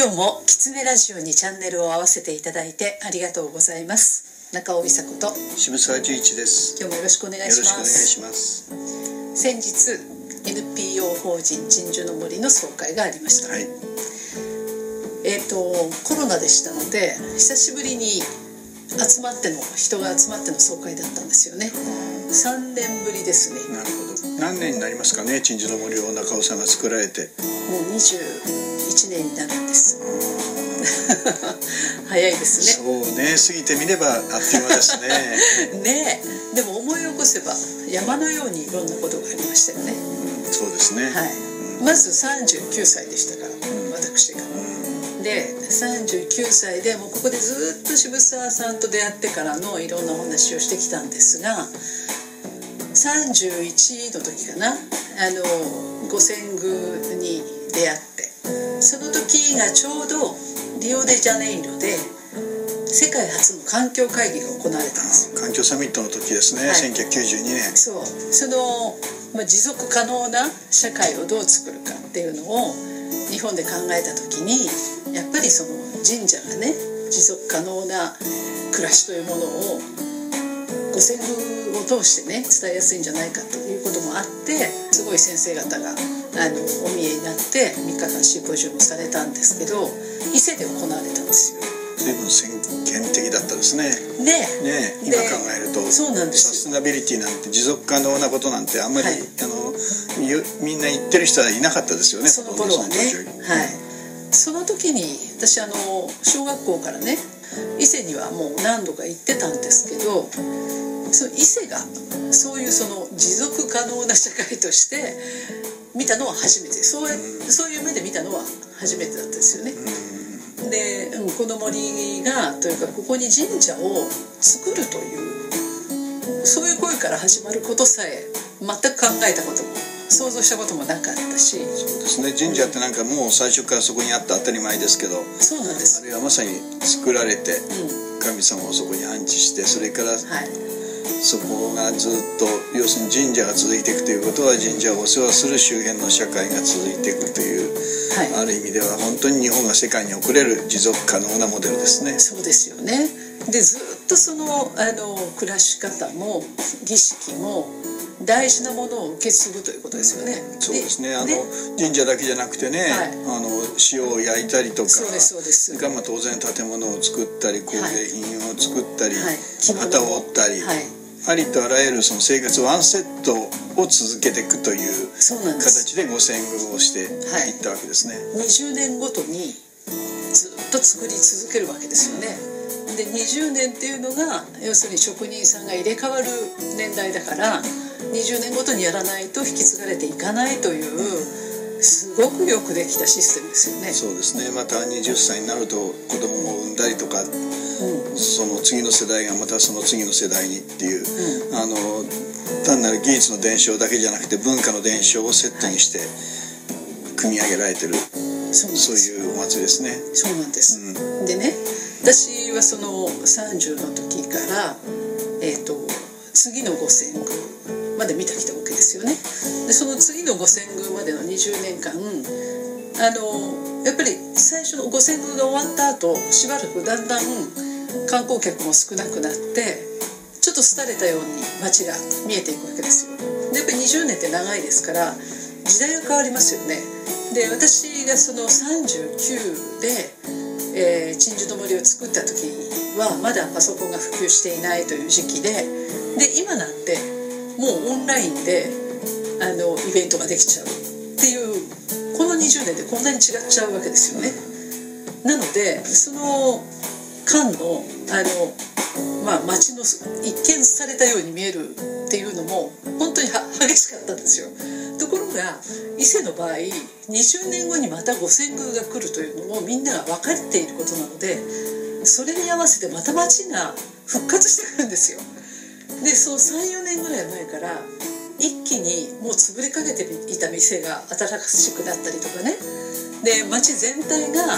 今日もキツネラジオにチャンネルを合わせていただいてありがとうございます。中尾美佐子と。渋沢十一です。今日もよろしくお願いします。先日 NPO 法人鎮守の森の総会がありました、はい。えっ、とコロナでしたので久しぶりに集まっての人が集まっての総会だったんですよね。3年ぶりですね。なるほど何年になりますかね鎮守の森を中尾さんが作られて。もう21年になるんです。早いですね。そうね過ぎてみればあっという間ですね。ねえ。でも思い起こせば山のようにいろんなことがありましたよね。うんそうですね。はい。まず39歳でしたから、私が。で39歳でもうここでずっと渋沢さんと出会ってからのいろんなお話をしてきたんですが31の時かな。あの五千宮に出会って。その時がちょうどリオデジャネイロで世界初の環境会議が行われたんですよ。環境サミットの時ですね、はい。1992年。そう。その、まあ、持続可能な社会をどう作るかっていうのを日本で考えた時にやっぱりその神社がね持続可能な暮らしというものを五千宮を通してね伝えやすいんじゃないかということもあってすごい先生方があのお見えになって3日間シンポジウムされたんですけど伊勢で行われたんですよ。随分先見的だったですね。でね。で今考えるとそうなんですよ。サステナビリティなんて持続可能なことなんてあんまり、はい。あのゆみんな言ってる人はいなかったですよね。その頃はね。はい。その時に私あの小学校からね伊勢にはもう何度か行ってたんですけどその伊勢がそういうその持続可能な社会として見たのは初めてそうやそういう目で見たのは初めてだったんですよね。で、うん、この森がというかここに神社を作るというそういう声から始まることさえ全く考えたことも想像したこともなかったし。そうですね。神社ってなんかもう最初からそこにあって当たり前ですけどそうなんです。あれはまさに作られてうん。神様をそこに安置してそれからはい。そこがずっと要するに神社が続いていくということは神社をお世話する周辺の社会が続いていくというはい。ある意味では本当に日本が世界に送れる持続可能なモデルですね。そうですよね。でずっとそのあの暮らし方も儀式も大事なものを受け継ぐということですよね、そうですね。あの神社だけじゃなくてね、はい。あの塩を焼いたりとかそうですそうです。それからまあ当然建物を作ったり工芸品を作ったり、はい。旗を折ったり、はい。ありとあらゆるその生活ワンセットを続けていくという形で五千宮をしてい。ったわけですね。20年ごとにずっと作り続けるわけですよねで20年っていうのが要するに職人さんが入れ替わる年代だから20年ごとにやらないと引き継がれていかないというすごくよくできたシステムですよね。そうですね。また20歳になると子供を産んだりとかうん。その次の世代がまたその次の世代にっていう、うあの単なる技術の伝承だけじゃなくて文化の伝承をセットにして組み上げられてる。そうなんです。そういうお祭りですね。そうなんです、うん。でね私はその30の時から、えー、と次の五千宮まで見てきたわけですよね。でその次の五千宮までの20年間あのやっぱり最初の五千宮が終わった後しばらくだんだん観光客も少なくなってちょっと廃れたように街が見えていくわけですよ。でやっぱり20年って長いですから時代が変わりますよね。で私がその39で、えー、鎮守の森を作った時はまだパソコンが普及していないという時期でで今なんてもうオンラインであのイベントができちゃうっていうこの20年でこんなに違っちゃうわけですよね。なのでその間のあの、まあ、街の一見されたように見えるっていうのも本当に激しかったんですよ。ところが伊勢の場合20年後にまた五千宮が来るというのもみんなが分かっていることなのでそれに合わせてまた街が復活してくるんですよ。でその34年ぐらい前から一気にもう潰れかけていた店が新しくなったりとかねで街全体が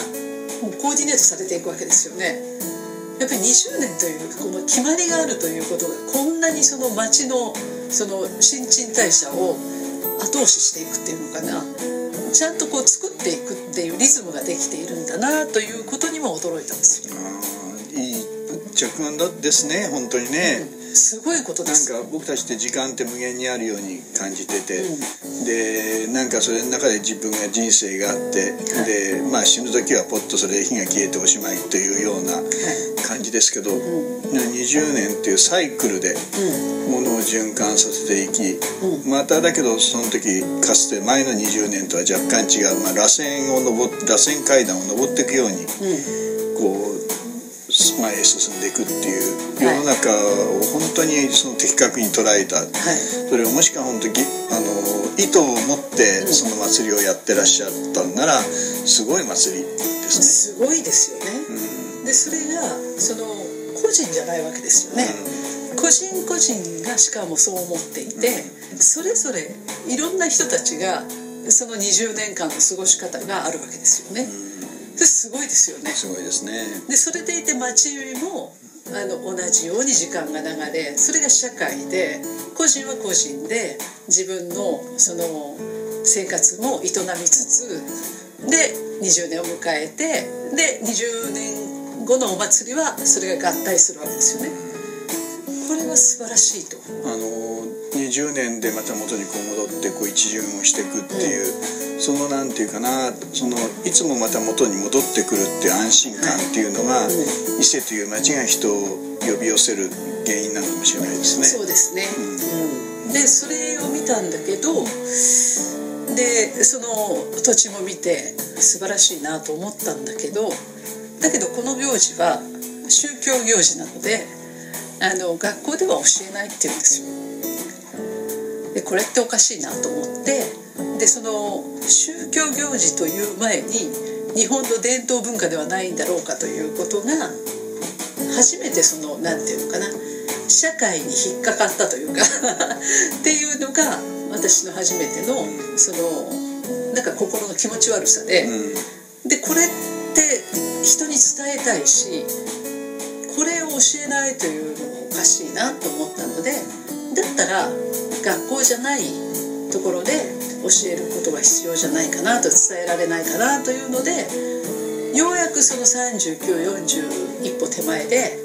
コーディネートされていくわけですよね。やっぱり20年というこの決まりがあるということがこんなにその街のその新陳代謝を後押ししていくっていうのかな。ちゃんとこう作っていくっていうリズムができているんだなということにも驚いたんですよ。あいい着眼だですね本当にね、うん、すごいことですなんか僕たちって時間って無限にあるように感じてて、うん、でなんかそれの中で自分が人生があって、はい、でまあ死ぬ時はポッとそれで火が消えておしまいというような感じですけど、はい、20年っていうサイクルでものを循環させていき、うん、まただけどその時かつて前の20年とは若干違う、まあ、螺旋を登螺旋階段を登っていくように、こう前へ進んでいくっていう世の中を本当にその的確に捉えた、はい、それをもしくは本当にあの意図を持ってその祭りをやってらっしゃったんならすごい祭りですね。すごいですよね。うん、でそれがその個人じゃないわけですよね。うん、個人個人がしかもそう思っていて、うん、それぞれいろんな人たちがその20年間の過ごし方があるわけですよね。すごいですよね。すごいですね。でそれでいて町よりもあの同じように時間が流れそれが社会で個人は個人で自分のその生活も営みつつで20年を迎えてで20年後のお祭りはそれが合体するわけですよね。これは素晴らしいと。あの20年でまた元にこう戻ってこう一巡をしていくっていう、うん、そのなんていうかなそのいつもまた元に戻ってくるっていう安心感っていうのが、伊勢という町が人を呼び寄せる原因なのかもしれないですね。そうですね、うん、うん、でそれを見たんだけどでその土地も見て素晴らしいなと思ったんだけどだけどこの行事は宗教行事なのであの学校では教えないって言うんですよ。でこれっておかしいなと思ってでその宗教行事という前に日本の伝統文化ではないんだろうかということが初めてその何て言うのかな社会に引っかかったというか っていうのが私の初めてのそのなんか心の気持ち悪さで、うん、でこれって人に伝えたいしこれを教えないというのもおかしいなと思ったのでだったら学校じゃないところで教えることが必要じゃないかなと伝えられないかなというのでようやくその3940一歩手前で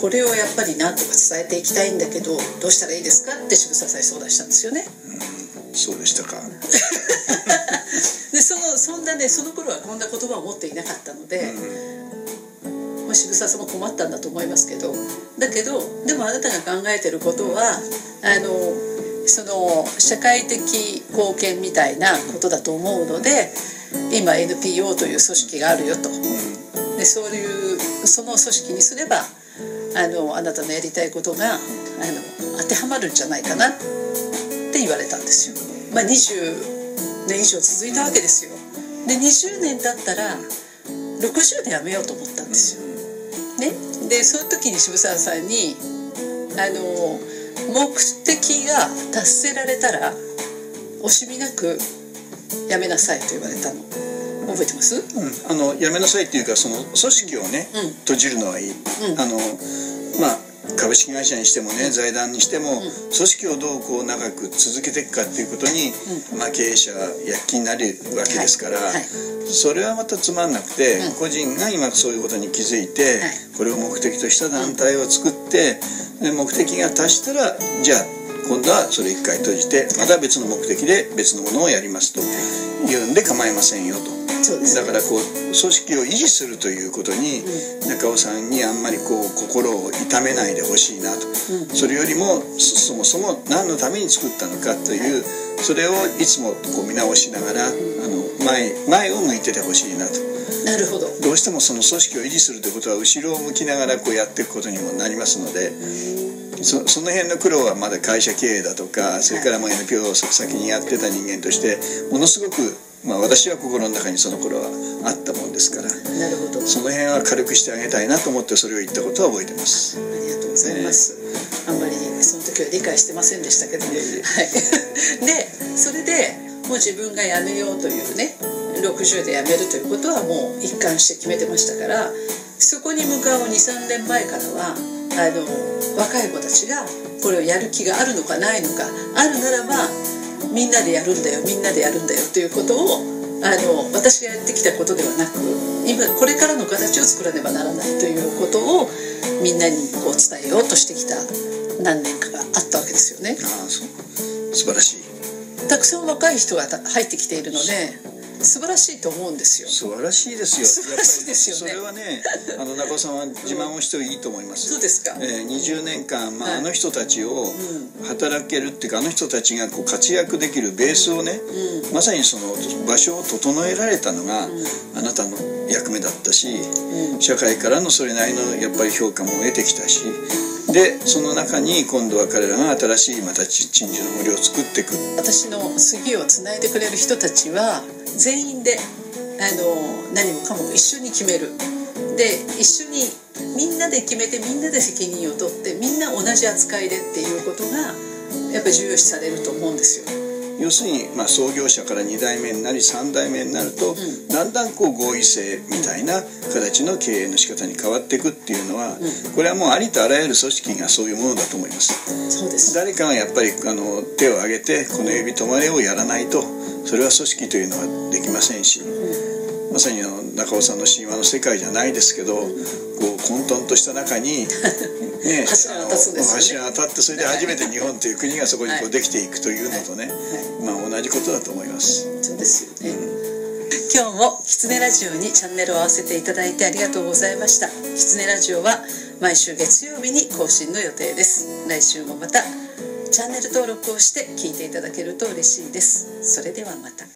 これをやっぱりなんとか伝えていきたいんだけどどうしたらいいですかって渋沢さんに相談したんですよね。うん、そうでしたか でそのそんなねその頃はこんな言葉を持っていなかったので、うん、まあ、渋沢さんも困ったんだと思いますけどだけどでもあなたが考えてることはあのその社会的貢献みたいなことだと思うので今 NPO という組織があるよとでそういうその組織にすればあのあなたのやりたいことがあの当てはまるんじゃないかなって言われたんですよ。まあ、20年以上続いたわけですよ。で20年経ったら60でやめようと思ったんですよ。ね、でその時に渋沢さんにあの目的が達せられたら惜しみなくやめなさいと言われたの。覚えてます、うん、あのやめなさいっていうかその組織をね、うん、閉じるのはいい、うん、あのまあ株式会社にしてもね、財団にしても、組織をどうこう長く続けていくかっていうことに、まあ、経営者は躍起になるわけですから、それはまたつまんなくて、個人が今そういうことに気づいて、これを目的とした団体を作って、で目的が達したらじゃあ今度はそれ一回閉じてまた別の目的で別のものをやりますというんで構いませんよと。だからこう組織を維持するということに、中尾さんにあんまりこう心を痛めないでほしいなと、それよりもそもそも何のために作ったのかというそれをいつもこう見直しながら、あの前前を向いててほしいなと。なるほど。どうしてもその組織を維持するということは後ろを向きながらこうやっていくことにもなりますのでそその辺の苦労はまだ会社経営だとかそれからも NPO を先にやってた人間としてものすごくまあ、私は心の中にその頃はあったもんですからなるほど。その辺は軽くしてあげたいなと思ってそれを言ったことは覚えてます。ありがとうございます、ね、あんまりその時は理解してませんでしたけど、ね、はい、でそれでもう自分が辞めようというね60で辞めるということはもう一貫して決めてましたからそこに向かう23年前からはあの若い子たちがこれをやる気があるのかないのかあるならばみんなでやるんだよみんなでやるんだよということをあの私がやってきたことではなく今これからの形を作らねばならないということをみんなにこう伝えようとしてきた何年かがあったわけですよね。あそう素晴らしいたくさん若い人が入ってきているので素晴らしいと思うんですよ。素晴らしいですよ。素晴らしいですよね。それはねあの中尾さんは自慢をしていいと思います。そうですか、えー、20年間、まあ、はい、あの人たちを働けるっていうかあの人たちがこう活躍できるベースをね、うん、まさにその場所を整えられたのが、うん、あなたの役目だったし、うん、社会からのそれなりのやっぱり評価も得てきたしでその中に今度は彼らが新しいまた鎮守の森を作っていく私の杉をつないでくれる人たちは全員であの何もかも一緒に決めるで一緒にみんなで決めてみんなで責任を取ってみんな同じ扱いでっていうことがやっぱ重要視されると思うんですよ。要するに、まあ、創業者から2代目になり3代目になると、うん、だんだんこう合意性みたいな形の経営の仕方に変わっていくっていうのは、うん、これはもうありとあらゆる組織がそういうものだと思います。そうです。誰かがやっぱりあの手を挙げてこの指止まれをやらないとそれは組織というのはできませんし、うん、まさにあの中尾さんの神話の世界じゃないですけど、こう混沌とした中にね、柱が立つんですよ、ね、柱が立ってそれで初めて日本という国がそこにこうできていくというのとね、まあ同じことだと思います。そうですよね、うん、今日もキツネラジオにチャンネルを合わせていただいてありがとうございました。キツネラジオは毎週月曜日に更新の予定です。来週もまたチャンネル登録をして聞いていただけると嬉しいです。それではまた